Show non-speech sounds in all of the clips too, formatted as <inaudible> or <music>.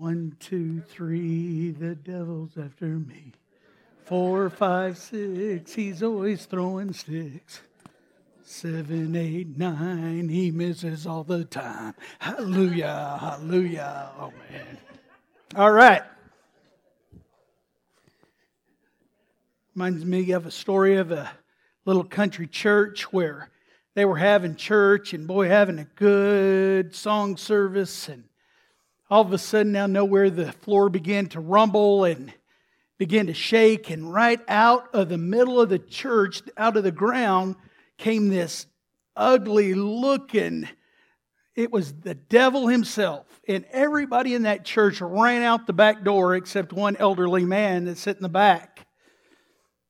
One, two, three, the devil's after me. Four, five, six, he's always throwing sticks. Seven, eight, nine, he misses all the time. Hallelujah, hallelujah. Oh, man. All right. Reminds me of a story of a little country church where they were having church and boy, having a good song service. And all of a sudden, now nowhere, the floor began to rumble and began to shake. And right out of the middle of the church, out of the ground, came this ugly looking, it was the devil himself. And everybody in that church ran out the back door except one elderly man that sat in the back.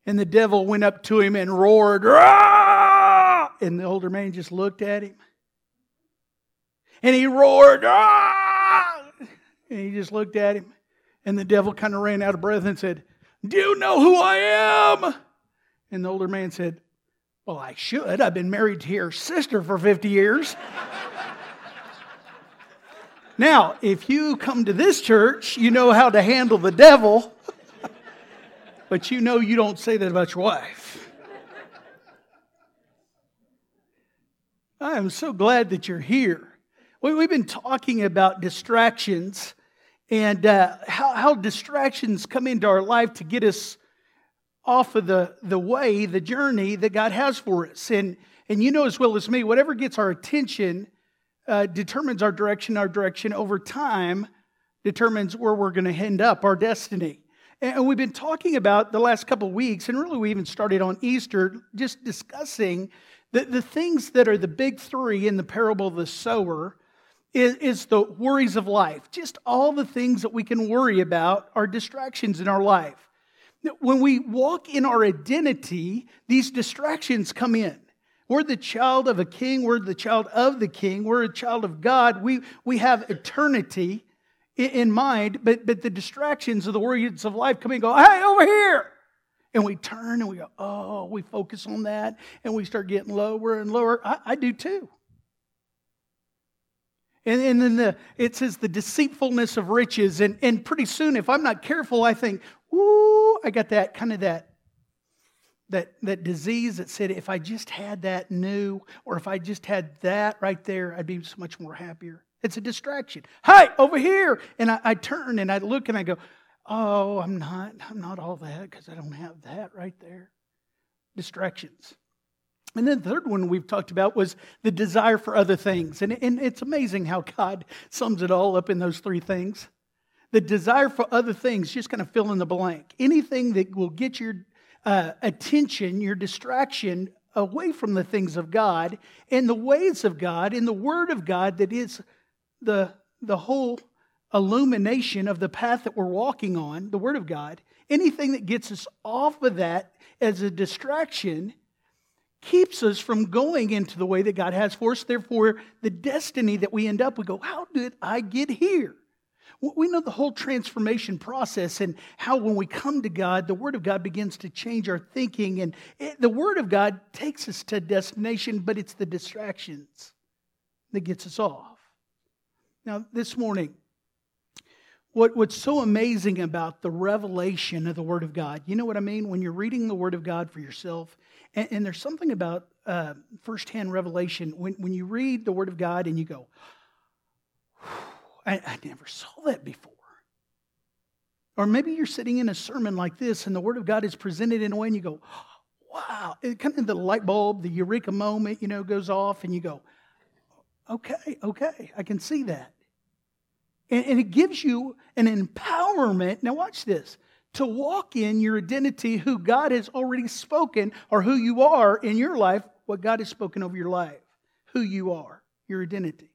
And the devil went up to him and roared, Rah! and the older man just looked at him. And he roared, Rah! And he just looked at him. And the devil kind of ran out of breath and said, Do you know who I am? And the older man said, Well, I should. I've been married to your sister for 50 years. <laughs> now, if you come to this church, you know how to handle the devil <laughs> but you know you don't say that about your wife. I am so glad that you're here. We've been talking about distractions and uh, how, how distractions come into our life to get us off of the, the way, the journey that God has for us. And, and you know as well as me, whatever gets our attention uh, determines our direction. Our direction over time determines where we're going to end up, our destiny. And we've been talking about the last couple weeks, and really we even started on Easter, just discussing the, the things that are the big three in the parable of the sower is, is the worries of life. Just all the things that we can worry about are distractions in our life. When we walk in our identity, these distractions come in. We're the child of a king. We're the child of the king. We're a child of God. We, we have eternity in mind, but, but the distractions of the worries of life come and go, hey, over here. And we turn and we go, oh, we focus on that and we start getting lower and lower. I, I do too. And, and then the, it says the deceitfulness of riches. And, and pretty soon, if I'm not careful, I think, ooh, I got that kind of that, that, that disease that said, if I just had that new, or if I just had that right there, I'd be so much more happier. It's a distraction. Hey, over here. And I, I turn and I look and I go, oh, I'm not, I'm not all that because I don't have that right there. Distractions. And then the third one we've talked about was the desire for other things. And, and it's amazing how God sums it all up in those three things. The desire for other things, just kind of fill in the blank. Anything that will get your uh, attention, your distraction away from the things of God and the ways of God and the Word of God that is the, the whole illumination of the path that we're walking on, the Word of God, anything that gets us off of that as a distraction keeps us from going into the way that God has for us. Therefore, the destiny that we end up, we go, How did I get here? We know the whole transformation process and how when we come to God, the Word of God begins to change our thinking. And it, the Word of God takes us to destination, but it's the distractions that gets us off. Now, this morning, what, what's so amazing about the revelation of the Word of God, you know what I mean? When you're reading the Word of God for yourself, and, and there's something about uh, firsthand revelation when, when you read the Word of God and you go, I, I never saw that before. Or maybe you're sitting in a sermon like this and the Word of God is presented in a way and you go, wow, it kind of the light bulb, the eureka moment, you know, goes off and you go, Okay, okay, I can see that. And, and it gives you an empowerment. Now, watch this to walk in your identity, who God has already spoken, or who you are in your life, what God has spoken over your life, who you are, your identity.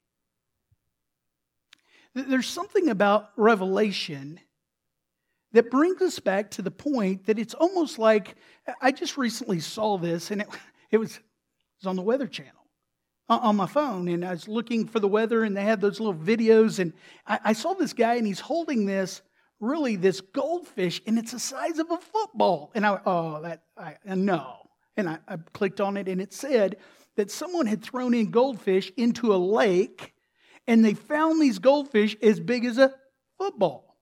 There's something about revelation that brings us back to the point that it's almost like I just recently saw this, and it, <laughs> it, was, it was on the Weather Channel on my phone and I was looking for the weather and they had those little videos and I, I, saw this guy and he's holding this really this goldfish and it's the size of a football and I oh that I no and I, I clicked on it and it said that someone had thrown in goldfish into a lake and they found these goldfish as big as a football.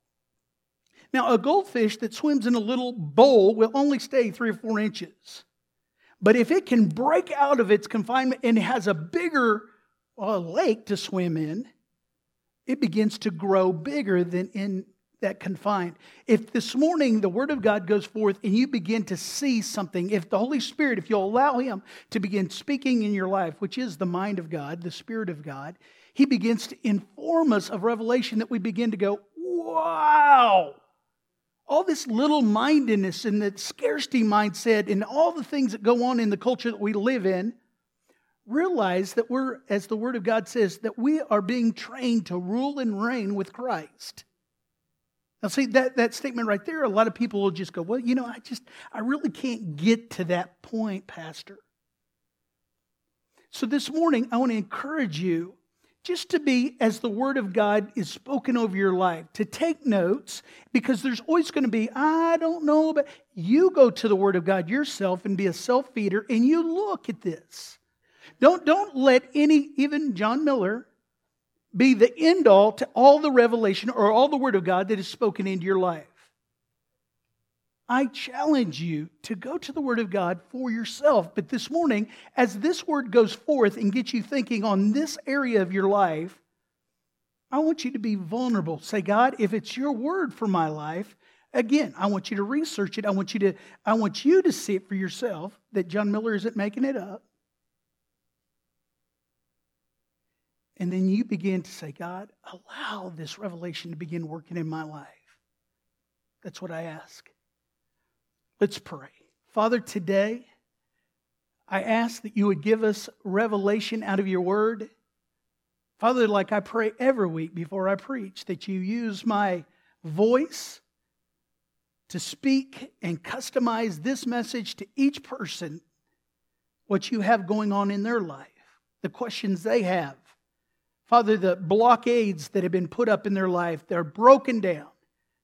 Now, a goldfish that swims in a little bowl will only stay three or four inches. But if it can break out of its confinement and has a bigger uh, lake to swim in, it begins to grow bigger than in that confined. If this morning the Word of God goes forth and you begin to see something, if the Holy Spirit, if you'll allow Him to begin speaking in your life, which is the mind of God, the Spirit of God, He begins to inform us of revelation that we begin to go, wow! All this little mindedness and the scarcity mindset and all the things that go on in the culture that we live in, realize that we're, as the Word of God says, that we are being trained to rule and reign with Christ. Now, see, that, that statement right there, a lot of people will just go, well, you know, I just, I really can't get to that point, Pastor. So this morning, I want to encourage you just to be as the Word of God is spoken over your life, to take notes, because there's always going to be, I don't know, but you go to the Word of God yourself and be a self feeder and you look at this. Don't, don't let any, even John Miller, be the end all to all the revelation or all the word of God that is spoken into your life. I challenge you to go to the Word of God for yourself. But this morning, as this Word goes forth and gets you thinking on this area of your life, I want you to be vulnerable. Say, God, if it's your Word for my life, again, I want you to research it. I want you to, I want you to see it for yourself that John Miller isn't making it up. And then you begin to say, God, allow this revelation to begin working in my life. That's what I ask. Let's pray. Father, today, I ask that you would give us revelation out of your word. Father, like I pray every week before I preach, that you use my voice to speak and customize this message to each person, what you have going on in their life, the questions they have, Father, the blockades that have been put up in their life, they're broken down.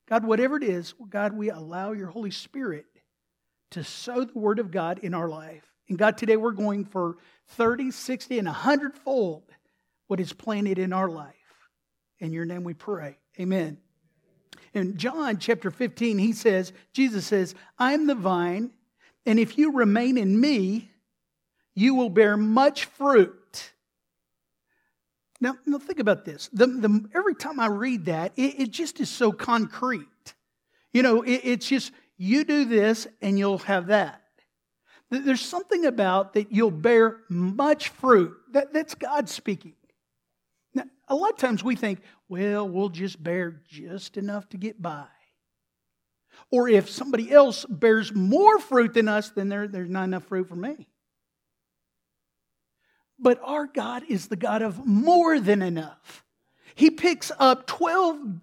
God, whatever it is, God, we allow your Holy Spirit to sow the word of God in our life. And God, today we're going for 30, 60, and 100 fold what is planted in our life. In your name we pray. Amen. In John chapter 15, he says, Jesus says, I am the vine, and if you remain in me, you will bear much fruit. Now, now think about this. The, the, every time I read that, it, it just is so concrete. You know, it, it's just, you do this and you'll have that. There's something about that you'll bear much fruit. That, that's God speaking. Now, a lot of times we think, well, we'll just bear just enough to get by. Or if somebody else bears more fruit than us, then there, there's not enough fruit for me. But our God is the God of more than enough. He picks up 12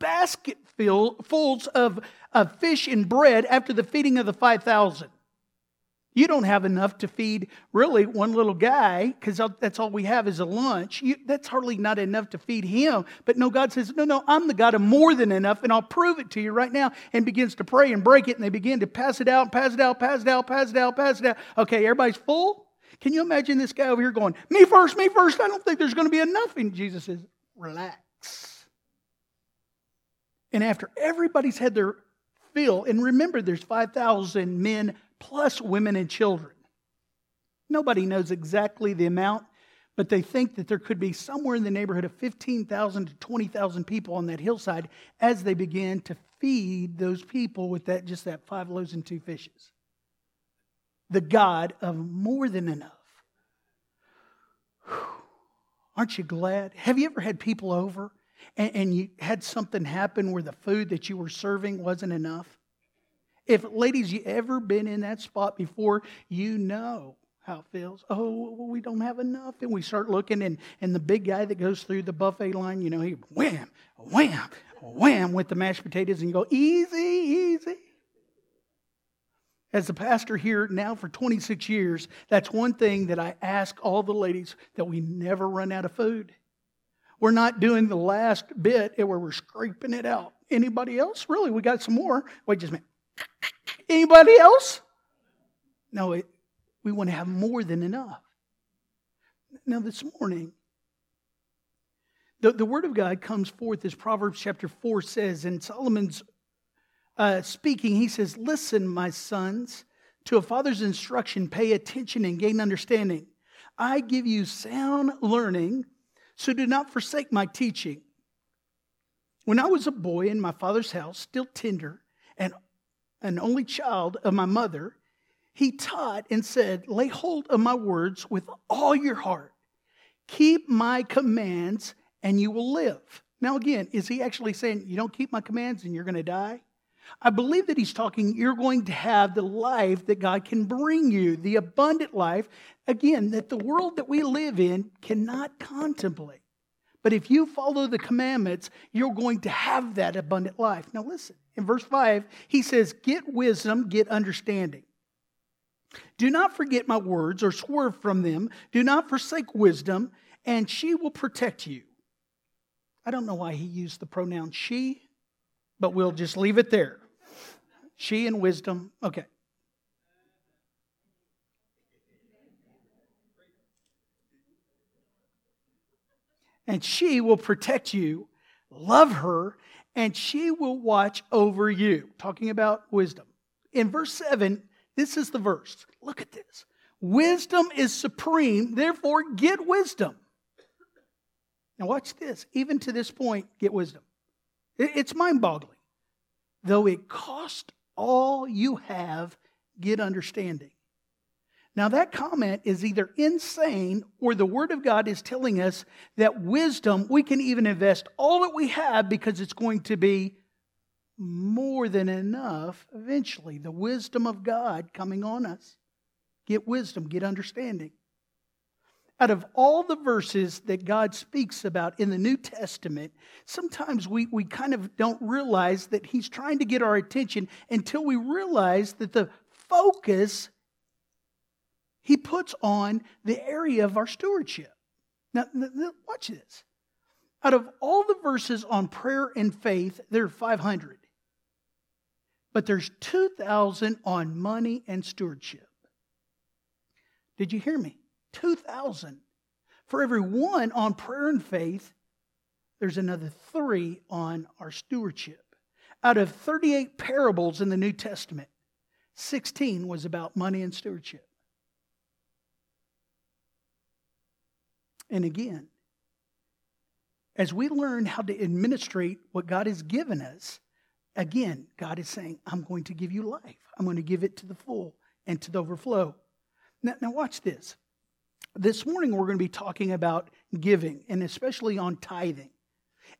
basketfuls of, of fish and bread after the feeding of the 5,000. You don't have enough to feed really one little guy because that's all we have is a lunch. You, that's hardly not enough to feed him. But no, God says, No, no, I'm the God of more than enough, and I'll prove it to you right now. And begins to pray and break it, and they begin to pass it out, pass it out, pass it out, pass it out, pass it out. Okay, everybody's full? Can you imagine this guy over here going, Me first, me first? I don't think there's going to be enough. And Jesus says, Relax. And after everybody's had their fill, and remember, there's 5,000 men plus women and children. Nobody knows exactly the amount, but they think that there could be somewhere in the neighborhood of 15,000 to 20,000 people on that hillside as they begin to feed those people with that just that five loaves and two fishes the God of more than enough. Whew. Aren't you glad? Have you ever had people over and, and, you had something happen where the food that you were serving wasn't enough? If, ladies, you ever been in that spot before, you know how it feels. Oh, we don't have enough. And we start looking, and, and the big guy that goes through the buffet line, you know, he wham, wham, wham with the mashed potatoes, and you go, easy, easy. As a pastor here now for 26 years, that's one thing that I ask all the ladies that we never run out of food. We're not doing the last bit where we're scraping it out. Anybody else? Really? We got some more. Wait just a minute. Anybody else? No, it, we want to have more than enough. Now, this morning, The, the word of God comes forth as Proverbs chapter 4 says, and Solomon's uh, speaking, he says, Listen, my sons, to a father's instruction, pay attention and gain understanding. I give you sound learning, so do not forsake my teaching. When I was a boy in my father's house, still tender and an only child of my mother, he taught and said, Lay hold of my words with all your heart. Keep my commands and you will live. Now, again, is he actually saying, You don't keep my commands and you're going to die? I believe that he's talking, you're going to have the life that God can bring you, the abundant life, again, that the world that we live in cannot contemplate. But if you follow the commandments, you're going to have that abundant life. Now, listen, in verse 5, he says, Get wisdom, get understanding. Do not forget my words or swerve from them. Do not forsake wisdom, and she will protect you. I don't know why he used the pronoun she, but we'll just leave it there. She and wisdom. Okay. And she will protect you. Love her, and she will watch over you. Talking about wisdom. In verse 7, this is the verse. Look at this. Wisdom is supreme, therefore get wisdom. Now, watch this. Even to this point, get wisdom. It's mind boggling. Though it cost all you have, get understanding. Now, that comment is either insane or the Word of God is telling us that wisdom, we can even invest all that we have because it's going to be more than enough eventually. The wisdom of God coming on us. Get wisdom, get understanding out of all the verses that God speaks about in the New Testament, sometimes we, we kind of don't realize that He's trying to get our attention until we realize that the focus He puts on the area of our stewardship. Now, watch this. Out of all the verses on prayer and faith, there are 500. But there's 2,000 on money and stewardship. Did you hear me? 2,000. For every one on prayer and faith, there's another three on our stewardship. Out of 38 parables in the New Testament, 16 was about money and stewardship. And again, as we learn how to administrate what God has given us, again, God is saying, I'm going to give you life. I'm going to give it to the full and to the overflow. Now, now watch this. This morning, we're going to be talking about giving and especially on tithing.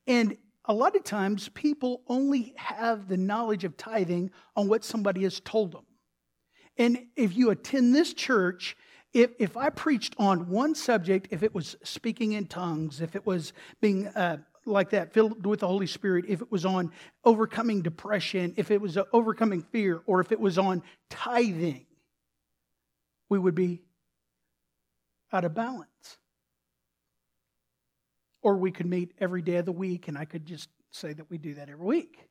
And a lot of times, people only have the knowledge of tithing on what somebody has told them. And if you attend this church, if, if I preached on one subject, if it was speaking in tongues, if it was being uh, like that, filled with the Holy Spirit, if it was on overcoming depression, if it was overcoming fear, or if it was on tithing, we would be out of balance. Or we could meet every day of the week, and I could just say that we do that every week.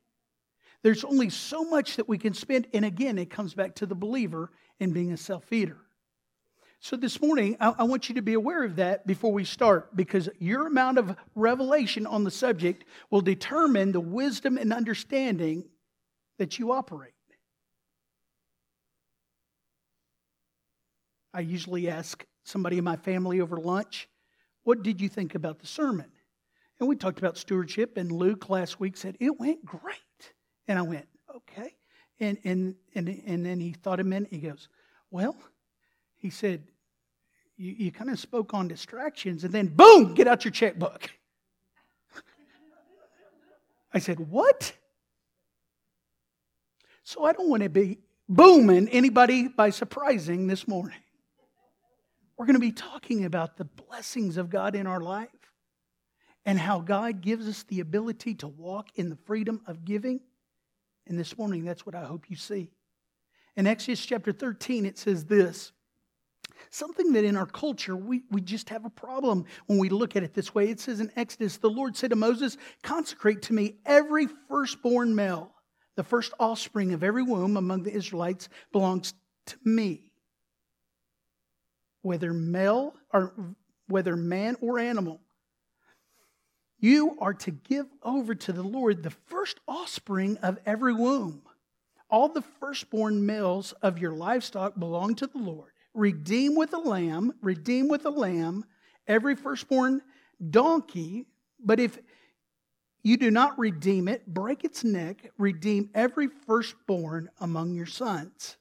There's only so much that we can spend, and again, it comes back to the believer in being a self feeder. So this morning, I, I, want you to be aware of that before we start, because your amount of revelation on the subject will determine the wisdom and understanding that you operate. I usually ask somebody in my family over lunch, What did you think about the sermon? And we talked about stewardship, and Luke last week said, It went great. And I went, Okay. And, and, and, and then he thought a minute. He goes, Well, he said, You, you kind of spoke on distractions, and then boom, get out your checkbook. <laughs> I said, What? So I don't want to be booming anybody by surprising this morning. We're going to be talking about the blessings of God in our life and how God gives us the ability to walk in the freedom of giving. And this morning, that's what I hope you see. In Exodus chapter 13, it says this something that in our culture we, we just have a problem when we look at it this way. It says in Exodus, the Lord said to Moses, Consecrate to me every firstborn male, the first offspring of every womb among the Israelites belongs to me whether male or whether man or animal. You are to give over to the Lord the first offspring of every womb. All the firstborn males of your livestock belong to the Lord. Redeem with a lamb, redeem with a lamb every firstborn donkey. But if you do not redeem it, break its neck, redeem every firstborn among your sons.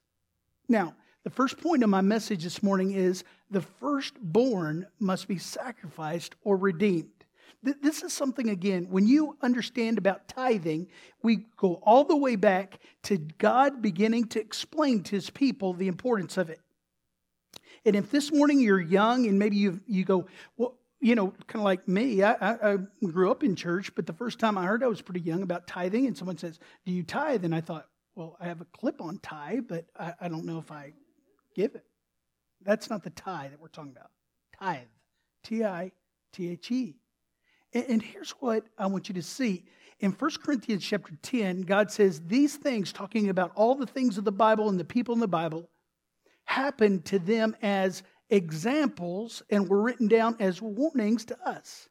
Now, the first point of my message this morning is the firstborn must be sacrificed or redeemed. This is something, again, when you understand about tithing, we go all the way back to God beginning to explain to his people the importance of it. And if this morning you're young and maybe you, you go, well, you know, kind of like me, I, I, I, grew up in church, but the first time I heard I was pretty young about tithing, and someone says, Do you tithe? And I thought, Well, I have a clip on tithe, but I, I don't know if I give it. That's not the tithe that we're talking about. Tithe. T I T H E. And, and here's what I want you to see. In 1 Corinthians chapter 10, God says these things, talking about all the things of the Bible and the people in the Bible, happened to them as examples and were written down as warnings to us,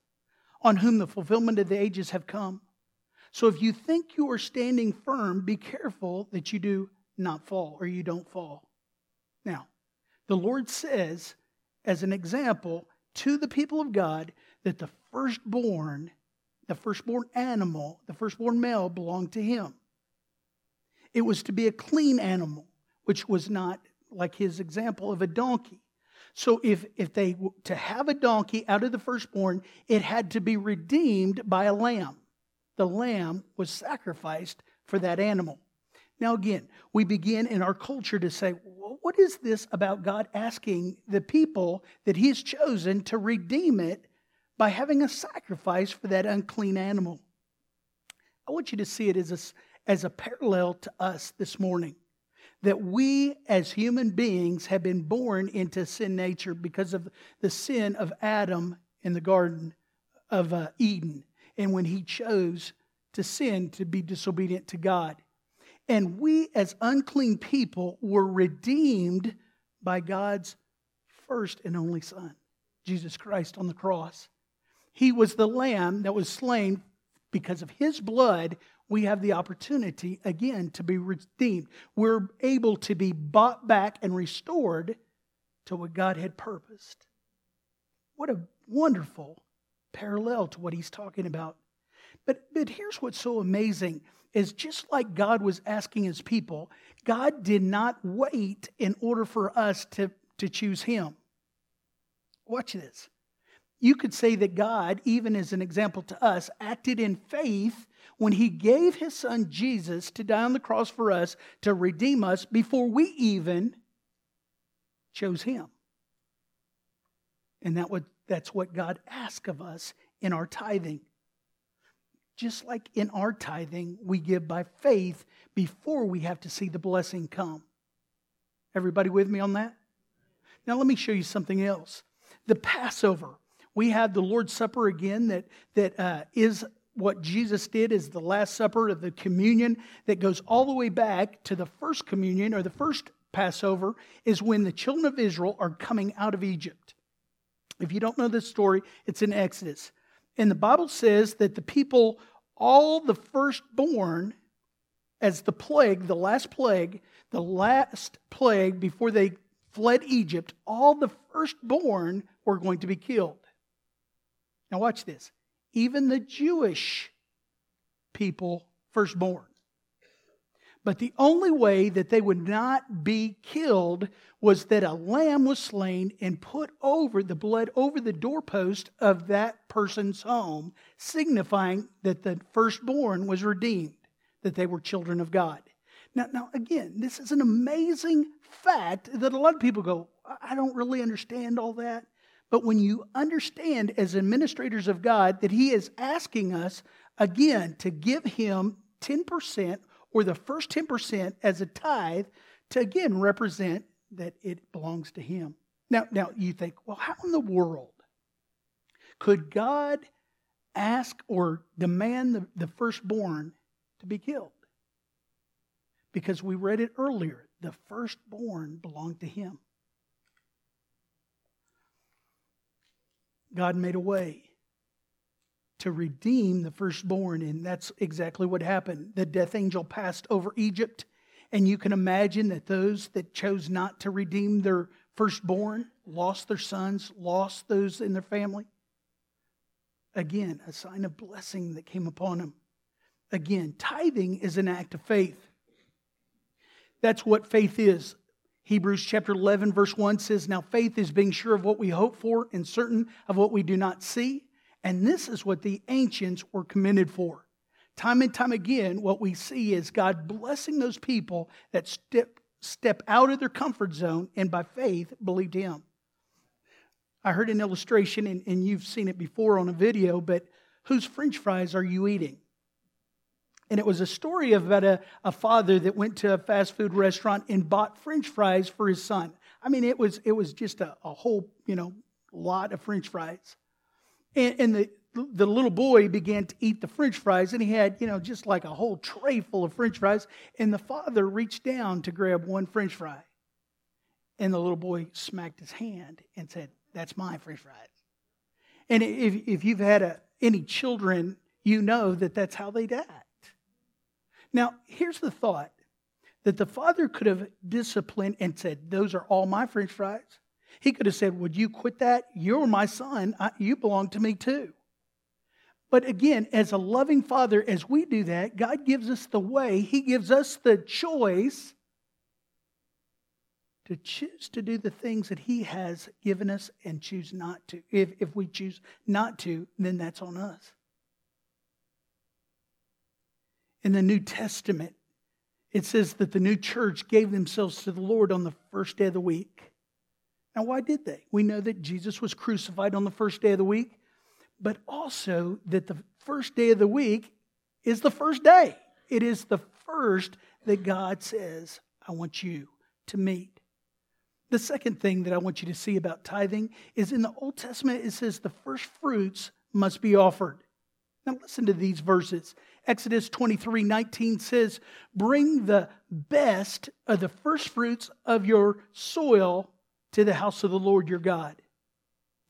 on whom the fulfillment of the ages have come. So if you think you are standing firm, be careful that you do not fall or you don't fall. The Lord says, as an example to the people of God, that the firstborn, the firstborn animal, the firstborn male belonged to him. It was to be a clean animal, which was not like his example of a donkey. So if, if they to have a donkey out of the firstborn, it had to be redeemed by a lamb. The lamb was sacrificed for that animal. Now again, we begin in our culture to say, what is this about God asking the people that He has chosen to redeem it by having a sacrifice for that unclean animal? I want you to see it as a, as a parallel to us this morning that we as human beings have been born into sin nature because of the sin of Adam in the Garden of uh, Eden and when he chose to sin to be disobedient to God. And we as unclean people were redeemed by God's first and only Son, Jesus Christ on the cross. He was the lamb that was slain because of his blood we have the opportunity again to be redeemed. We're able to be bought back and restored to what God had purposed. What a wonderful parallel to what he's talking about. But, but here's what's so amazing is just like God was asking his people, God did not wait in order for us to, to choose him. Watch this. You could say that God, even as an example to us, acted in faith when he gave his son Jesus to die on the cross for us to redeem us before we even chose him. And that would, that's what God asks of us in our tithing. Just like in our tithing, we give by faith before we have to see the blessing come. Everybody with me on that? Now, let me show you something else. The Passover. We have the Lord's Supper again that, that uh, is what Jesus did is the Last Supper of the communion that goes all the way back to the first communion or the first Passover is when the children of Israel are coming out of Egypt. If you don't know this story, it's in Exodus. And the Bible says that the people, all the firstborn, as the plague, the last plague, the last plague before they fled Egypt, all the firstborn were going to be killed. Now, watch this even the Jewish people firstborn. But the only way that they would not be killed was that a lamb was slain and put over the blood over the doorpost of that person's home, signifying that the firstborn was redeemed, that they were children of God. Now, now again, this is an amazing fact that a lot of people go, I don't really understand all that. But when you understand as administrators of God that He is asking us again to give Him 10% or the first 10% as a tithe to again represent that it belongs to Him. Now, now you think, well, how in the world could God ask or demand the, the firstborn to be killed? Because we read it earlier the firstborn belonged to Him. God made a way to redeem the firstborn. And that's exactly what happened. The death angel passed over Egypt. And you can imagine that those that chose not to redeem their firstborn lost their sons, lost those in their family. Again, a sign of blessing that came upon them. Again, tithing is an act of faith. That's what faith is. Hebrews chapter 11, verse 1 says, Now faith is being sure of what we hope for and certain of what we do not see. And this is what the ancients were commended for. Time and time again, what we see is God blessing those people that step, step out of their comfort zone and by faith believed Him. I heard an illustration, and, and you've seen it before on a video, but whose french fries are you eating? And it was a story about a, a father that went to a fast food restaurant and bought french fries for his son. I mean, it was, it was just a, a whole, you know, lot of french fries. And, and the, the little boy began to eat the french fries, and he had, you know, just like a whole tray full of french fries. And the father reached down to grab one french fry. And the little boy smacked his hand and said, That's my french fries. And if, if you've had a, any children, you know that that's how they act. Now, here's the thought that the father could have disciplined and said, Those are all my french fries. He could have said, Would you quit that? You're my son. I, you belong to me too. But again, as a loving father, as we do that, God gives us the way, He gives us the choice to choose to do the things that He has given us and choose not to. If, if we choose not to, then that's on us. in the New Testament, it says that the new church gave themselves to the Lord on the first day of the week. Now, why did they? We know that Jesus was crucified on the first day of the week, but also that the first day of the week is the first day. It is the first that God says, I want you to meet. The second thing that I want you to see about tithing is in the Old Testament, it says the first fruits must be offered. Now, listen to these verses. Exodus 23 19 says, Bring the best of the first fruits of your soil to the house of the Lord your God.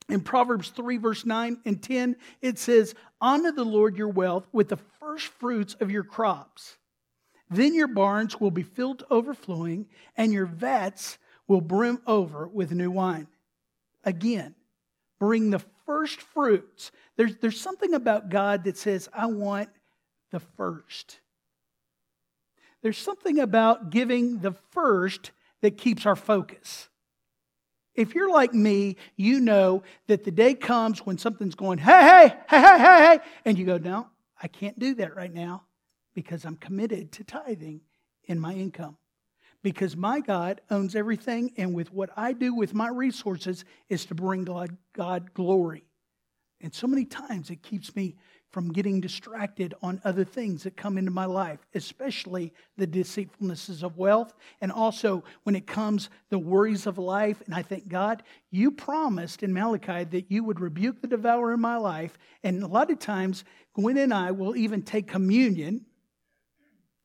In Proverbs 3, verse 9 and 10, it says, Honor the Lord your wealth with the first fruits of your crops. Then your barns will be filled to overflowing, and your vats will brim over with new wine. Again, bring the first fruits. There's, there's something about God that says, I want the first. There's something about giving the first that keeps our focus. If you're like me, you know that the day comes when something's going, hey, hey, hey, hey, hey, and you go, no, I can't do that right now because I'm committed to tithing in my income. Because my God owns everything, and with what I do with my resources is to bring God, God glory. And so many times it keeps me from getting distracted on other things that come into my life, especially the deceitfulnesses of wealth, and also when it comes the worries of life. And I think, God, you promised in Malachi that you would rebuke the devourer in my life. And a lot of times, Gwen and I will even take communion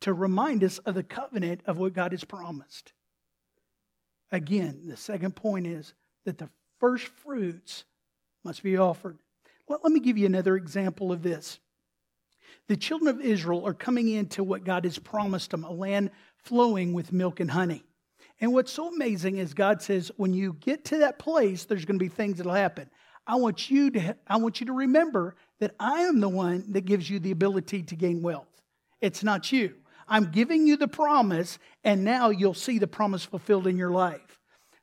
to remind us of the covenant of what God has promised. Again, the second point is that the first fruits must be offered. Well, let me give you another example of this. The children of Israel are coming into what God has promised them a land flowing with milk and honey. And what's so amazing is God says, when you get to that place, there's going to be things that'll happen. I want you to, I want you to remember that I am the one that gives you the ability to gain wealth. It's not you. I'm giving you the promise, and now you'll see the promise fulfilled in your life.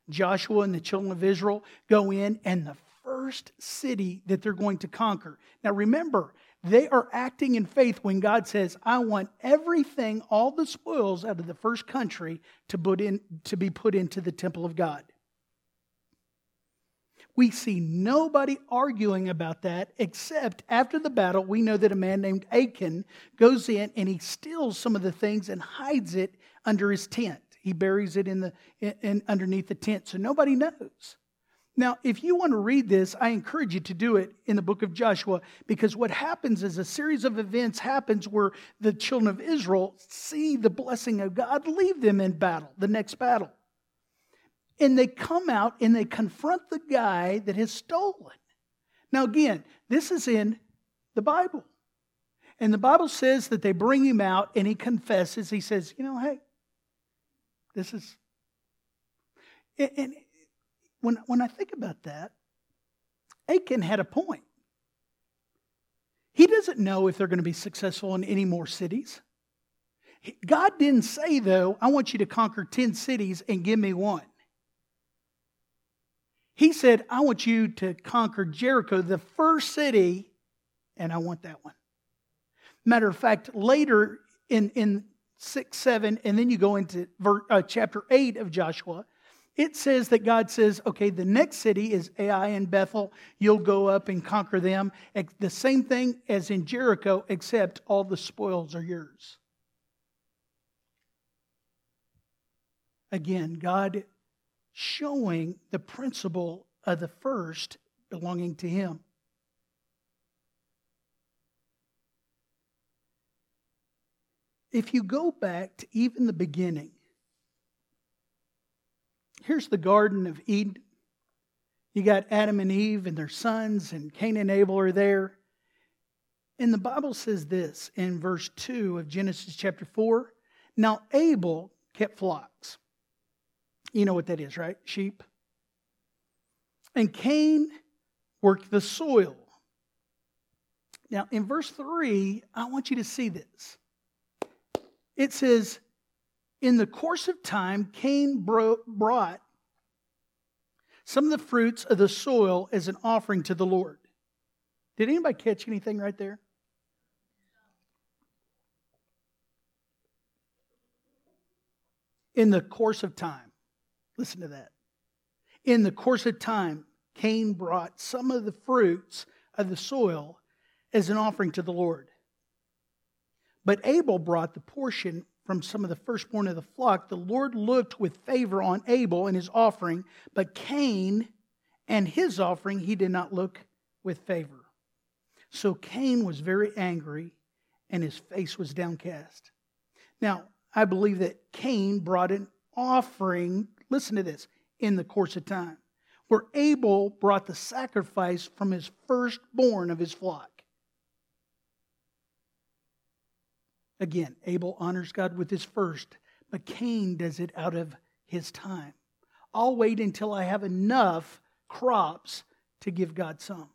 Joshua and the children of Israel go in, and the first city that they're going to conquer. Now remember, they are acting in faith when God says, I want everything, all the spoils out of the first country to, put in, to be put into the temple of God. We see nobody arguing about that except after the battle, we know that a man named Achan goes in and he steals some of the things and hides it under his tent. He buries it in the in, in underneath the tent so nobody knows. Now, if you want to read this, I encourage you to do it in the book of Joshua because what happens is a series of events happens where the children of Israel see the blessing of God leave them in battle, the next battle. And they come out and they confront the guy that has stolen. Now, again, this is in The Bible. And the Bible says that they bring him out and he confesses. He says, You know, hey, this is. And when, when I think about that, Achan had a point. He doesn't know if they're going to be successful in any more cities. God didn't say, though, I want you to conquer 10 cities and give me one. He said, I want you to conquer Jericho, the first city, and I want that one. Matter of fact, later in, in 6, 7, and then you go into ver, uh, chapter 8 of Joshua, it says that God says, okay, the next city is Ai and Bethel. You'll go up and conquer them. The same thing as in Jericho, except all the spoils are yours. Again, God showing the principle of the first belonging to Him. If you go back to even the beginning, here's the Garden of Eden. You got Adam and Eve and their sons, and Cain and Abel are there. And the Bible says this in verse 2 of Genesis chapter 4 Now Abel kept flocks you know what that is, right? Sheep. And Cain worked the soil. Now, in verse 3, I want you to see this. It says, In the course of time, Cain brought some of the fruits of the soil as an offering to the Lord. Did anybody catch anything right there? In the course of time. Listen to that. In the course of time, Cain brought some of the fruits of the soil as an offering to the Lord. But Abel brought the portion from some of the firstborn of the flock. The Lord looked with favor on Abel and his offering, but Cain and his offering he did not look with favor. So Cain was very angry and his face was downcast. Now, I believe that Cain brought an offering listen to this, in the course of time, where Abel brought the sacrifice from his firstborn of his flock. Again, Abel honors God with his first, but Cain does it out of his time. I'll wait until I have enough crops to give God some.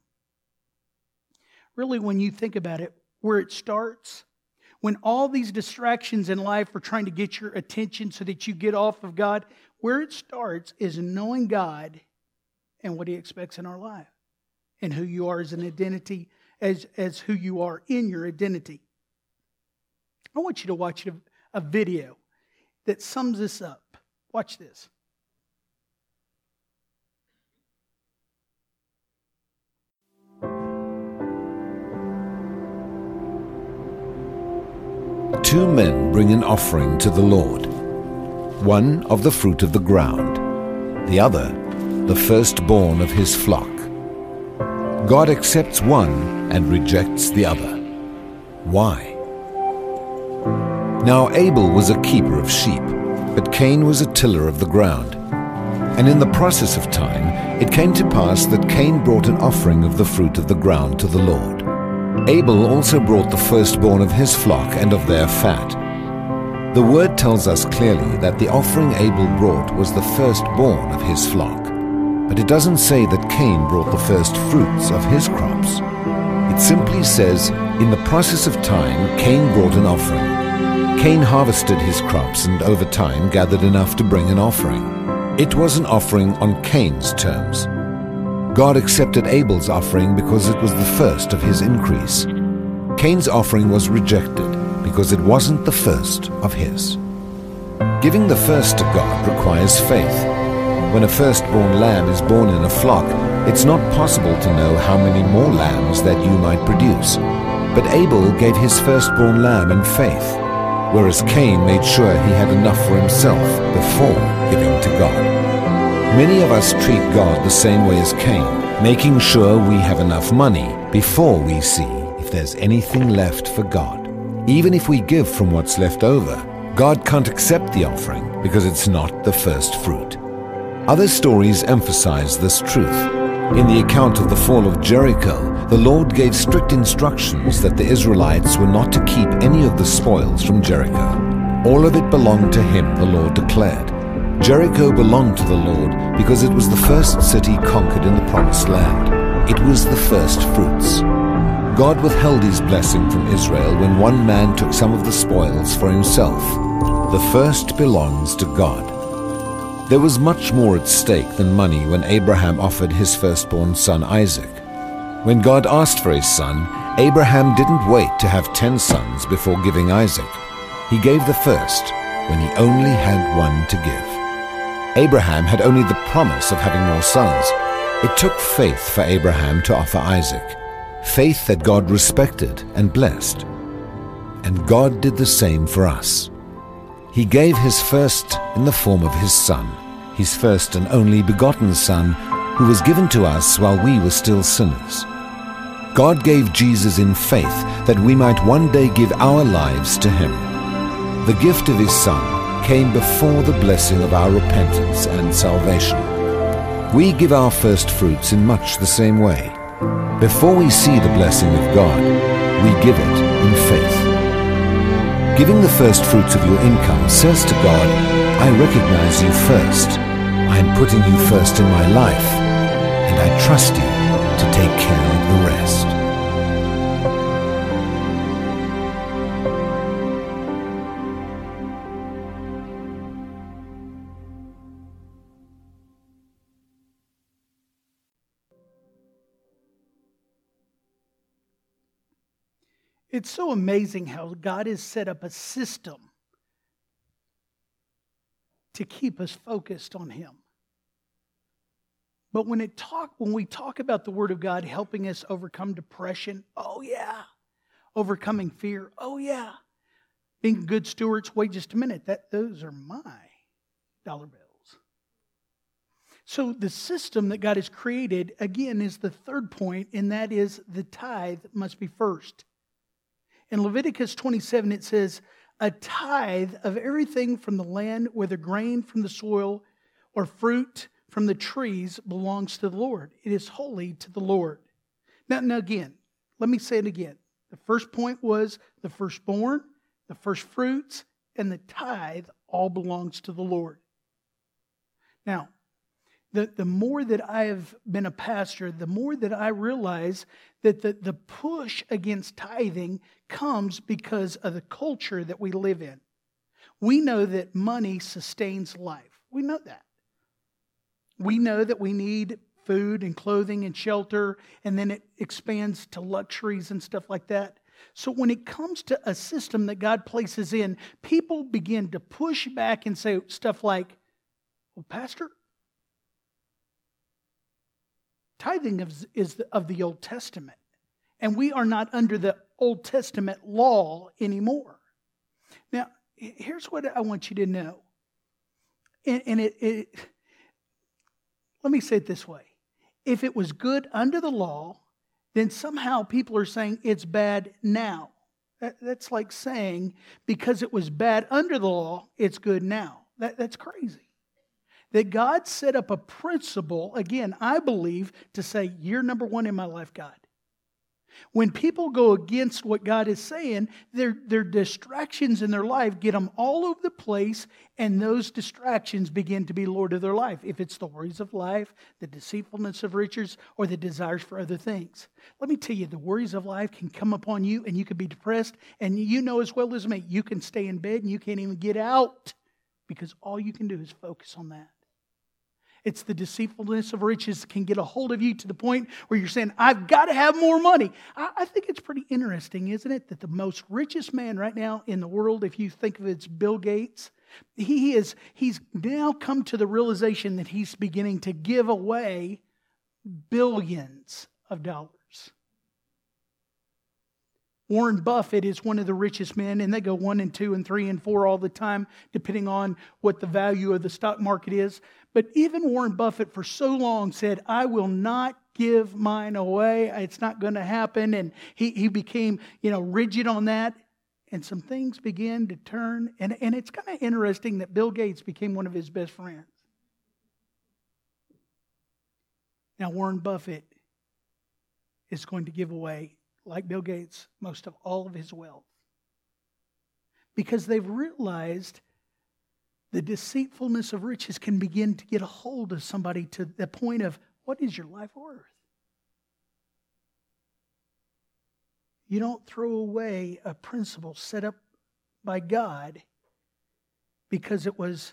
Really, when you think about it, where it starts, when all these distractions in life are trying to get your attention so that you get off of God, where it starts is knowing God and what He expects in our life and who you are as an identity, as, as who you are in your identity. I want you to watch a, video that sums this up. Watch this. Two men bring an offering to the Lord one of the fruit of the ground, the other the firstborn of his flock. God accepts one and rejects the other. Why? Now Abel was a keeper of sheep, but Cain was a tiller of the ground. And in the process of time, it came to pass that Cain brought an offering of the fruit of the ground to the Lord. Abel also brought the firstborn of his flock and of their fat. The word tells us clearly that the offering Abel brought was the firstborn of his flock, but it doesn't say that Cain brought the first fruits of his crops. It simply says, in the process of time, Cain brought an offering. Cain harvested his crops and over time gathered enough to bring an offering. It was an offering on Cain's terms. God accepted Abel's offering because it was the first of his increase. Cain's offering was rejected because it wasn't the first of his. Giving the first to God requires faith. When a firstborn lamb is born in a flock, it's not possible to know how many more lambs that you might produce. But Abel gave his firstborn lamb in faith, whereas Cain made sure he had enough for himself before giving to God. Many of us treat God the same way as Cain, making sure we have enough money before we see if there's anything left for God. Even if we give from what's left over, God can't accept the offering because it's not the first fruit. Other stories emphasize this truth. In the account of the fall of Jericho, the Lord gave strict instructions that the Israelites were not to keep any of the spoils from Jericho. All of it belonged to him, the Lord declared. Jericho belonged to the Lord because it was the first city conquered in the Promised Land. It was the first fruits. God withheld his blessing from Israel when one man took some of the spoils for himself. The first belongs to God. There was much more at stake than money when Abraham offered his firstborn son Isaac. When God asked for his son, Abraham didn't wait to have ten sons before giving Isaac. He gave the first when he only had one to give. Abraham had only the promise of having more sons. It took faith for Abraham to offer Isaac faith that God respected and blessed. And God did the same for us. He gave his first in the form of his Son, his first and only begotten Son, who was given to us while we were still sinners. God gave Jesus in faith that we might one day give our lives to him. The gift of his Son came before the blessing of our repentance and salvation. We give our first fruits in much the same way. Before we see the blessing of God, we give it in faith. Giving the first fruits of your income says to God, I recognize you first. I am putting you first in my life, and I trust you to take care of the rest. It's so amazing how God has set up a system to keep us focused on Him. But when it talk when we talk about the Word of God helping us overcome depression, oh yeah. Overcoming fear, oh yeah. Being good stewards, wait just a minute, that those are my dollar bills. So the system that God has created, again, is the third point, and that is the tithe must be first. In Leviticus 27, it says, a tithe of everything from the land, whether grain from the soil or fruit from the trees, belongs to the Lord. It is holy to the Lord. Now, now again, let me say it again. The first point was the firstborn, the first fruits, and the tithe all belongs to the Lord. Now, the, the more that I have been a pastor, the more that I realize that the, the push against tithing comes because of the culture that we live in. We know that money sustains life. We know that. We know that we need food and clothing and shelter, and then it expands to luxuries and stuff like that. So when it comes to a system that God places in, people begin to push back and say stuff like, Well, Pastor, Tithing is, of the Old Testament. And we are not under the Old Testament law anymore. Now, here's what I want you to know. And, and it, it, let me say it this way if it was good under the law, then somehow people are saying it's bad now. That, that's like saying because it was bad under the law, it's good now. That, that's crazy that God set up a principle, again, I believe, to say, You're number one in my life, God. When people go against what God is saying, their, their distractions in their life get them all over the place, and those distractions begin to be Lord of their life. If it's the worries of life, the deceitfulness of riches, or the desires for other things. Let me tell you, the worries of life can come upon you, and you can be depressed, and you know as well as me, you can stay in bed and you can't even get out because all you can do is focus on that. It's the deceitfulness of riches can get a hold of you to the point where you're saying, I've got to have more money. I, I, think it's pretty interesting, isn't it, that the most richest man right now in the world, if you think of it, it's Bill Gates. He is, he's now come to the realization that he's beginning to give away billions of dollars. Warren Buffett is one of the richest men, and they go one and two and three and four all the time, depending on what the value of the stock market is. But even Warren Buffett, for so long, said, I will not give mine away. It's not going to happen. And he, he became, you know, rigid on that. And some things began to turn. And, and it's kind of interesting that Bill Gates became one of his best friends. Now, Warren Buffett is going to give away, like Bill Gates, most of all of his wealth because they've realized the deceitfulness of riches can begin to get a hold of somebody to the point of what is your life worth? You don't throw away a principle set up by God because it was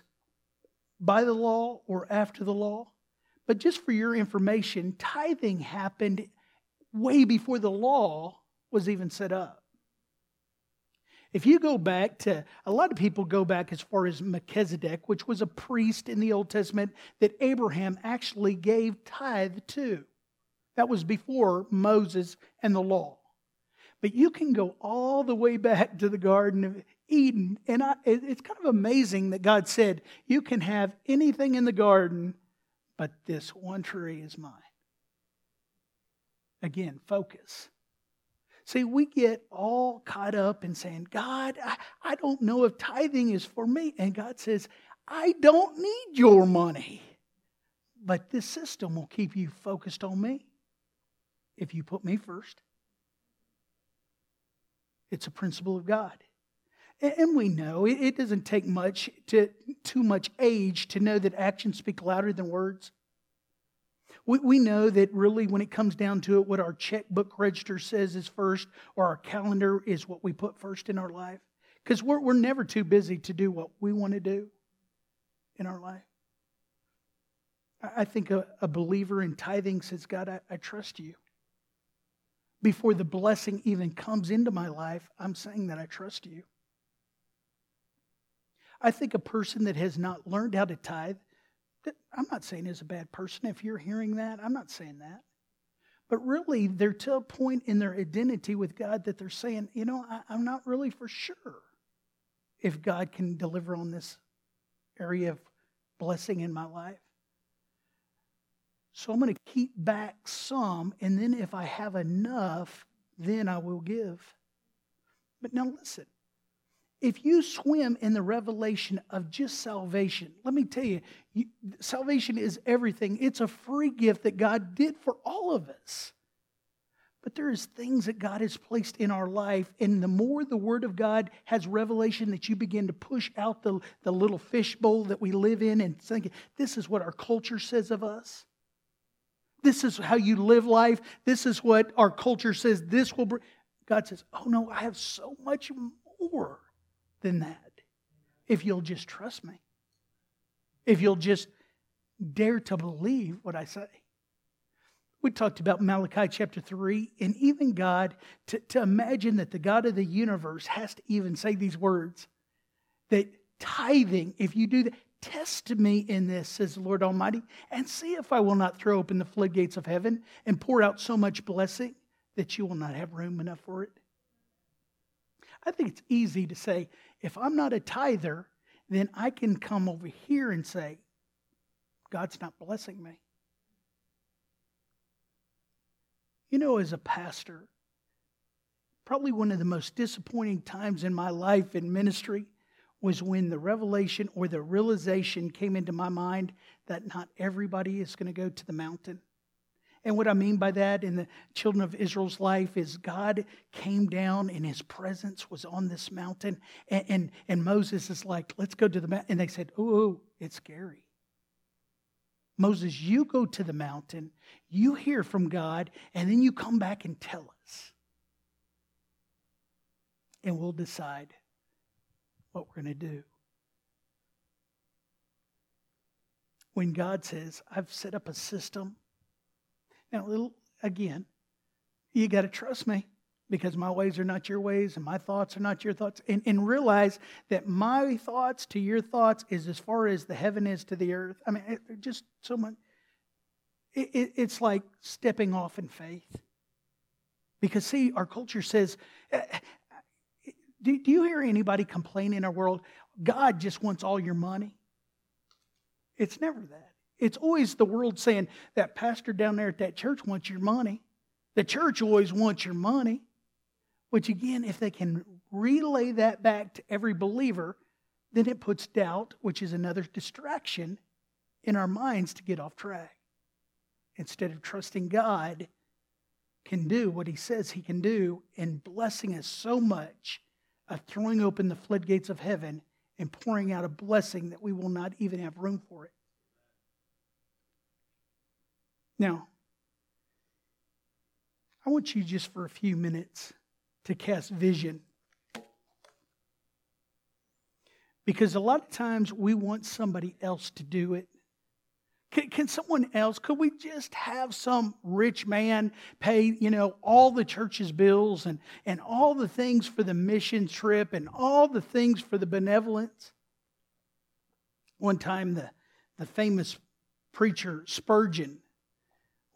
by the law or after the law. But just for your information, tithing happened way before the law was even set up. If you go back to, a lot of people go back as far as Melchizedek, which was a priest in the Old Testament that Abraham actually gave tithe to. That was before Moses and the law. But you can go all the way back to the Garden of Eden. And I, it's kind of amazing that God said, You can have anything in the garden, but this one tree is mine. Again, focus. See, we get all caught up in saying, God, I, I don't know if tithing is for me. And God says, I don't need your money. But this system will keep you focused on me if you put me first. It's a principle of God. And we know it doesn't take much to too much age to know that actions speak louder than words. We, we know that really, when it comes down to it, what our checkbook register says is first, or our calendar is what we put first in our life. Because we're, we're never too busy to do what we want to do in our life. I think a, a believer in tithing says, God, I, I trust you. Before the blessing even comes into my life, I'm saying that I trust you. I think a person that has not learned how to tithe I'm not saying is a bad person. If you're hearing that, I'm not saying that. But really, they're to a point in their identity with God that they're saying, you know, I, I'm not really for sure if God can deliver on this area of blessing in my life. So I'm going to keep back some, and then if I have enough, then I will give. But now listen, if you swim in the revelation of just salvation, let me tell you, you, salvation is everything. It's a free gift that God did for all of us. But there is things that God has placed in our life, and the more the Word of God has revelation that you begin to push out the, the little fishbowl that we live in and think, this is what our culture says of us. This is how you live life. This is what our culture says this will bring. God says, Oh no, I have so much more than that if you'll just trust me. If you'll just dare to believe what I say. We talked about Malachi chapter 3, and even God, to, to imagine that the God of the universe has to even say these words that tithing, if you do that, test me in this, says the Lord Almighty, and see if I will not throw open the floodgates of heaven and pour out so much blessing that you will not have room enough for it. I think it's easy to say, if I'm not a tither, then I can come over here and say, God's not blessing me. You know, as a pastor, probably one of the most disappointing times in my life in ministry was when the revelation or the realization came into my mind that not everybody is going to go to the mountain. And what I mean by that in the children of Israel's life is God came down and his presence was on this mountain. And, and, and Moses is like, let's go to the mountain. And they said, oh, it's scary. Moses, you go to the mountain, you hear from God, and then you come back and tell us. And we'll decide what we're going to do. When God says, I've set up a system now, little again, you got to trust me because my ways are not your ways and my thoughts are not your thoughts. And, and realize that my thoughts to your thoughts is as far as the heaven is to the earth. I mean, it, just so much. It, it, it's like stepping off in faith. Because, see, our culture says, eh, eh, do, do you hear anybody complain in our world? God just wants all your money. It's never that. It's always the world saying that pastor down there at that church wants your money. The church always wants your money. Which, again, if they can relay that back to every believer, then it puts doubt, which is another distraction in our minds to get off track. instead of trusting God, can do what he says he can do and blessing us so much of throwing open the floodgates of heaven and pouring out a blessing that we will not even have room for it. Now, I want you just for a few minutes to cast vision. Because a lot of times we want somebody else to do it. Can, can, someone else, could we just have some rich man pay, you know, all the church's bills and, and all the things for the mission trip and all the things for the benevolence? One time, the, the famous preacher Spurgeon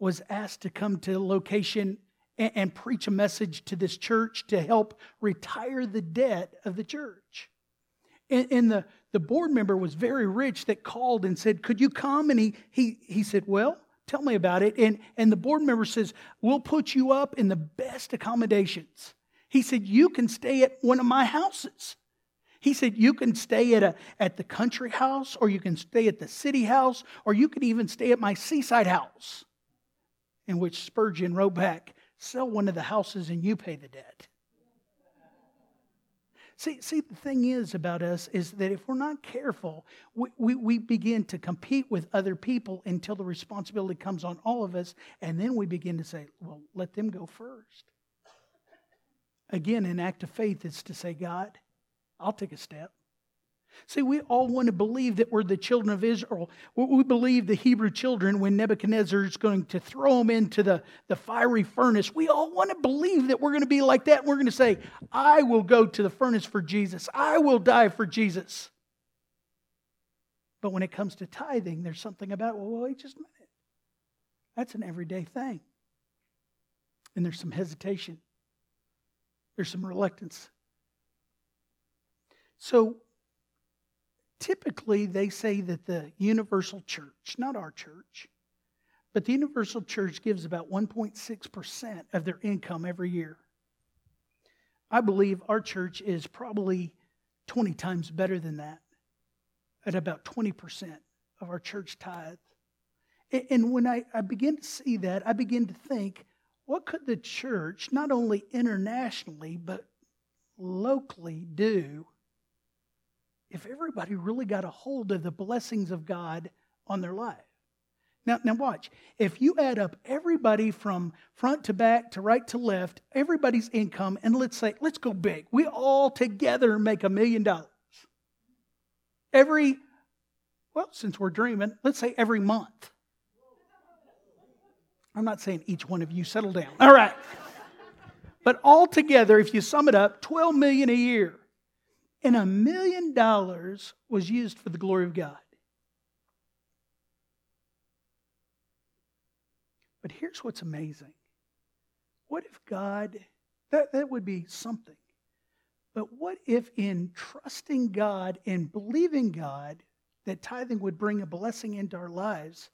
was asked to come to location and, and preach a message to this church to help retire the debt of the church. And, and, the, the board member was very rich that called and said, Could you come? And he, he, he said, Well, tell me about it. And, and the board member says, We'll put you up in the best accommodations. He said, You can stay at one of my houses. He said, You can stay at, a, at the country house, or you can stay at the city house, or you can even stay at my seaside house. In which Spurgeon wrote back, Sell one of the houses and you pay the debt. See, see, the thing is about us is that if we're not careful, we, we, we, begin to compete with other people until the responsibility comes on all of us, and then we begin to say, well, let them go first. Again, an act of faith is to say, God, I'll take a step. See, we all want to believe that we're the children of Israel. We believe the Hebrew children when Nebuchadnezzar is going to throw them into the, the fiery furnace. We all want to believe that we're going to be like that. We're going to say, I will go to the furnace for Jesus. I will die for Jesus. But when it comes to tithing, there's something about, well, wait just a minute. That's an everyday thing. And there's some hesitation, there's some reluctance. So typically they say that the universal church, not our church, but the universal church gives about 1.6% of their income every year. I believe our church is probably 20 times better than that, at about 20% of our church tithe. And when I, I begin to see that, I begin to think, what could the church, not only internationally, but locally, do if everybody really got a hold of the blessings of God on their life. Now, now watch. If you add up everybody from front to back to right to left, everybody's income, and let's say, let's go big. We all together make a million dollars. Every, well, since we're dreaming, let's say every month. I'm not saying each one of you settle down. All right. But all together, if you sum it up, 12 million a year and a million dollars was used for the glory of God. But here's what's amazing. What if God, that, that would be something. But what if in trusting God and believing God that tithing would bring a blessing into our lives,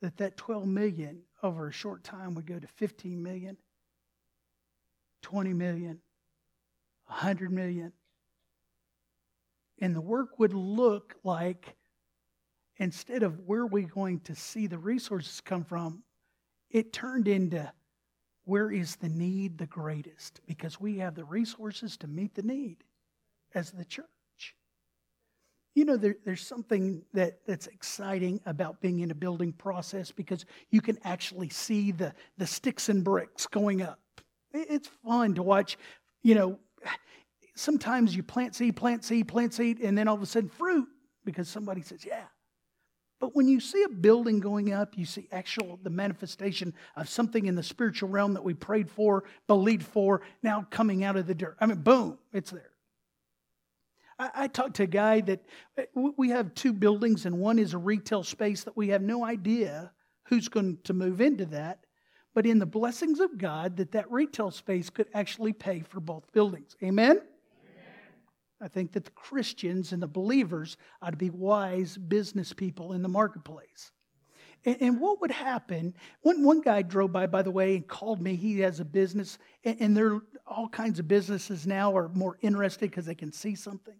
that that 12 million over a short time would go to 15 million, 20 million, 100 million, and the work would look like instead of where we're going to see the resources come from, it turned into where is the need the greatest? Because we have the resources to meet the need as the church. You know, there, there's something that, that's exciting about being in a building process because you can actually see the, the sticks and bricks going up. It's fun to watch, you know, sometimes you plant seed, plant seed, plant seed, and then all of a sudden fruit because somebody says, yeah. But when you see a building going up, you see actual the manifestation of something in the spiritual realm that we prayed for, believed for, now coming out of the dirt. I mean, boom, it's there. I, I talked to a guy that eh, we have two buildings, and one is a retail space that we have no idea who's going to move into that but in the blessings of God, that that retail space could actually pay for both buildings. Amen? I think that the Christians and the believers ought to be wise business people in the marketplace. And, and what would happen? One, one guy drove by, by the way, and called me. He has a business, and, and there all kinds of businesses now are more interested because they can see something.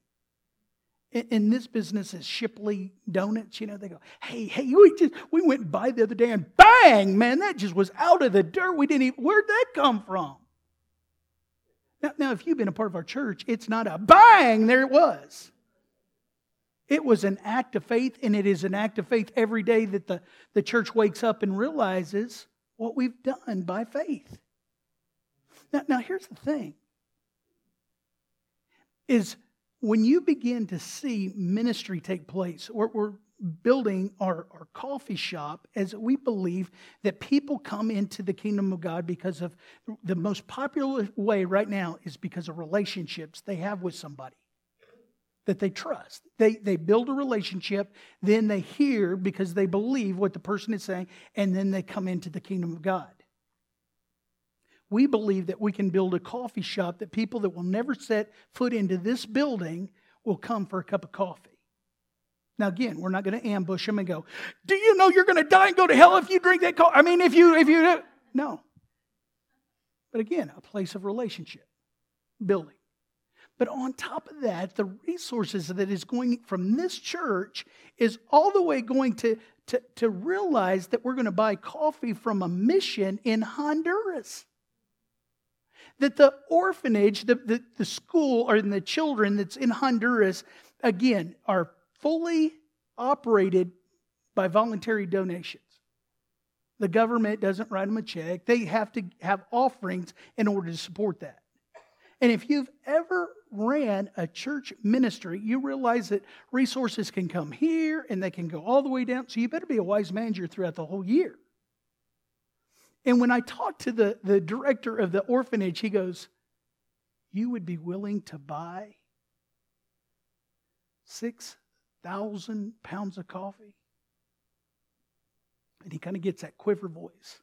And this business is Shipley Donuts. You know, they go, hey, hey, we just we went by the other day and bang, man, that just was out of the dirt. We didn't even where'd that come from? Now, now if you've been a part of our church, it's not a bang, there it was. It was an act of faith, and it is an act of faith every day that the, the church wakes up and realizes what we've done by faith. Now, now here's the thing is when you begin to see ministry take place, we're, we're building our, our coffee shop as we believe that people come into the kingdom of God because of the most popular way right now is because of relationships they have with somebody that they trust. They, they build a relationship, then they hear because they believe what the person is saying, and then they come into the kingdom of God. We believe that we can build a coffee shop that people that will never set foot into this building will come for a cup of coffee. Now, again, we're not going to ambush them and go, Do you know you're going to die and go to hell if you drink that coffee? I mean, if you, if you, no. But again, a place of relationship, building. But on top of that, the resources that is going from this church is all the way going to, to, to realize that we're going to buy coffee from a mission in Honduras. That the orphanage, the, the, the school, or the children that's in Honduras, again, are fully operated by voluntary donations. The government doesn't write them a check, they have to have offerings in order to support that. And if you've ever ran a church ministry, you realize that resources can come here and they can go all the way down. So you better be a wise manager throughout the whole year. And when I talked to the, the director of the orphanage, he goes, You would be willing to buy 6,000 pounds of coffee? And he kind of gets that quiver voice.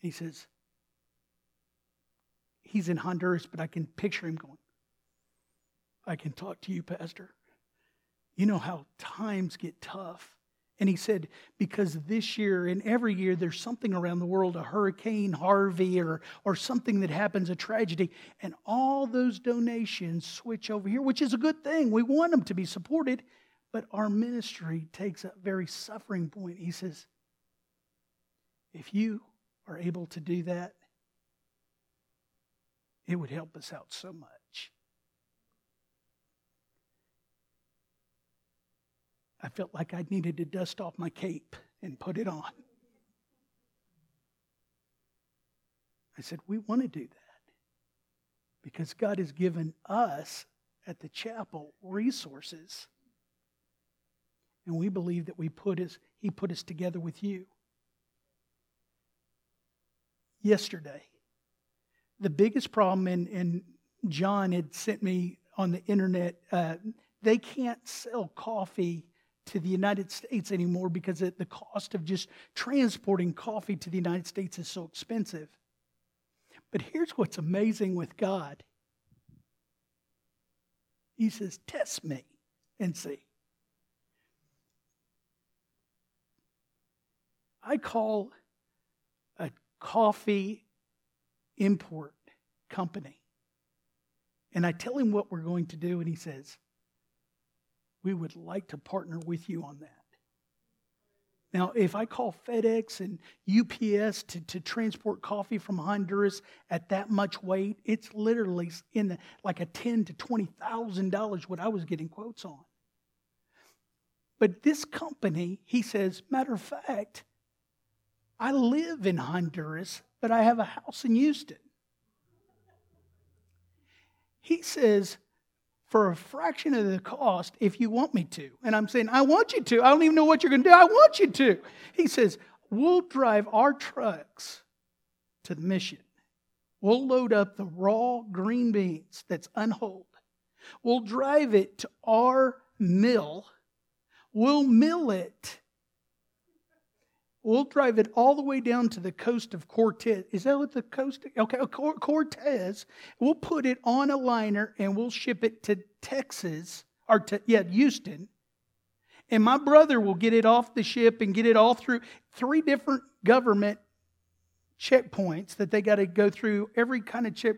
He says, he's in Honduras, but I can picture him going, I can talk to you, Pastor. You know how times get tough. And he said, because this year and every year there's something around the world, a hurricane, Harvey, or, or something that happens, a tragedy, and all those donations switch over here, which is a good thing. We want them to be supported, but our ministry takes a very suffering point. He says, if you are able to do that, it would help us out so much. I felt like I needed to dust off my cape and put it on. I said, We want to do that because God has given us at the chapel resources. And we believe that we put us, He put us together with you. Yesterday, the biggest problem, and, and John had sent me on the internet, uh, they can't sell coffee to the United States anymore because it, the cost of just transporting coffee to the United States is so expensive. But here's what's amazing with God He says, Test me and see. I call a coffee import company. And I tell him what we're going to do, and he says, We would like to partner with you on that. Now, if I call FedEx and UPS to, to transport coffee from Honduras at that much weight, it's literally in the, like a ten to twenty thousand dollars what I was getting quotes on. But this company, he says, matter of fact, I live in Honduras but I have a house in Houston. He says, for a fraction of the cost, if you want me to. And I'm saying, I want you to. I don't even know what you're going to do. I want you to. He says, we'll drive our trucks to the mission. We'll load up the raw green beans that's unhulled. We'll drive it to our mill. We'll mill it We'll drive it all the way down to the coast of Cortez. Is that what the coast? Okay, oh, Cortez. We'll put it on a liner and we'll ship it to Texas or to yeah Houston. And my brother will get it off the ship and get it all through three different government checkpoints that they got to go through every kind of check.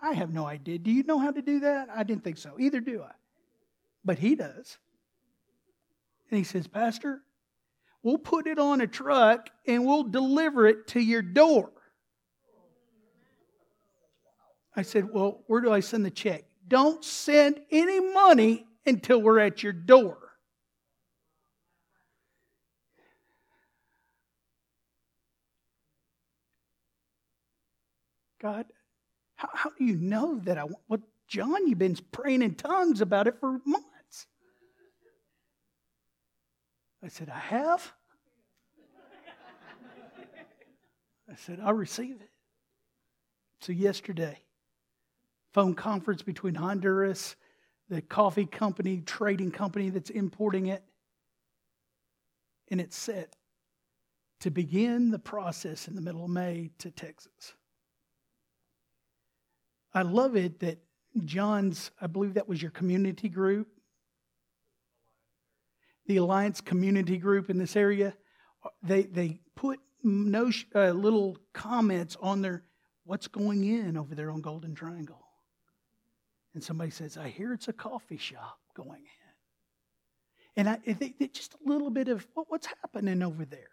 I have no idea. Do you know how to do that? I didn't think so. Either do I. but he does. And he says, Pastor, we'll put it on a truck and we'll deliver it to your door. I said, Well, where do I send the check? Don't send any money until we're at your door. God, how, how do you know that I want? Well, John, you've been praying in tongues about it for months. I said, I have. I said, I'll receive it. So, yesterday, phone conference between Honduras, the coffee company, trading company that's importing it, and it's set to begin the process in the middle of May to Texas. I love it that John's, I believe that was your community group, the Alliance community group in this area, they, they put no uh, little comments on their what's going in over there on Golden Triangle. And somebody says, I hear it's a coffee shop going in. And I, they, they, just a little bit of what, what's happening over there.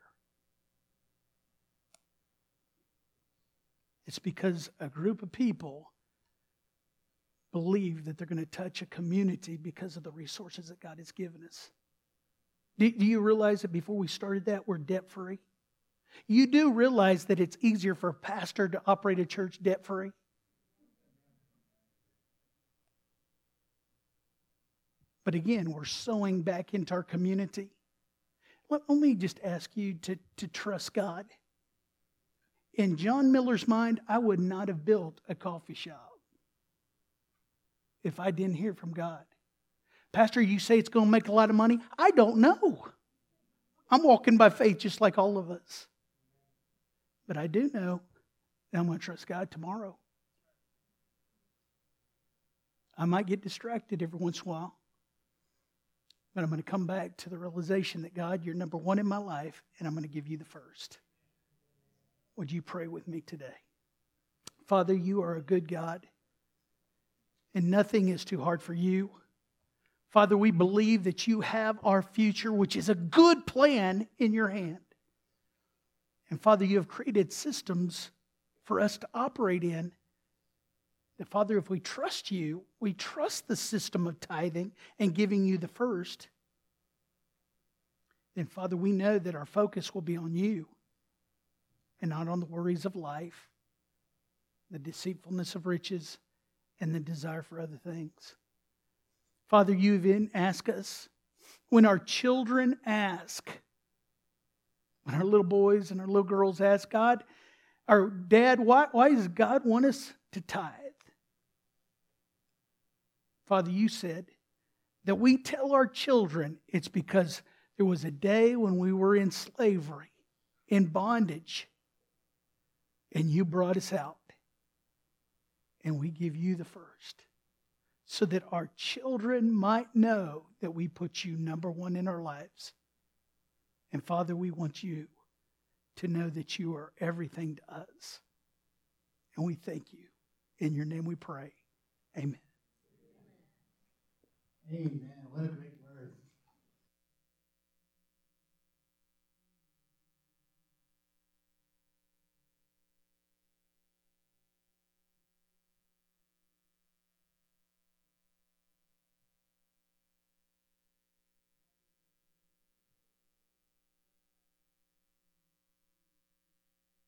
It's because a group of people believe that they're going to touch a community because of the resources that God has given us. Do, do you realize that before we started that, we're debt free? You do realize that it's easier for a pastor to operate a church debt free? But again, we're sowing back into our community. Let, let me just ask you to, to trust God. In John Miller's mind, I would not have built a coffee shop if I didn't hear from God. Pastor, you say it's going to make a lot of money? I don't know. I'm walking by faith just like all of us. But I do know that I'm going to trust God tomorrow. I might get distracted every once in a while, but I'm going to come back to the realization that God, you're number one in my life, and I'm going to give you the first. Would you pray with me today? Father, you are a good God and nothing is too hard for you. Father, we believe that you have our future, which is a good plan in your hand. And Father, you have created systems for us to operate in. That, Father, if we trust you, we trust the system of tithing and giving you the first, then, Father, we know that our focus will be on you and not on the worries of life, the deceitfulness of riches, and the desire for other things. Father, you even ask us when our children ask, when our little boys and our little girls ask God, our dad, why, why does God want us to tithe? Father, you said that we tell our children it's because there was a day when we were in slavery, in bondage, and you brought us out and we give you the first so that our children might know that we put you number one in our lives. And Father, we want you to know that you are everything to us. And we thank you. In your name we pray. Amen. Amen. What a great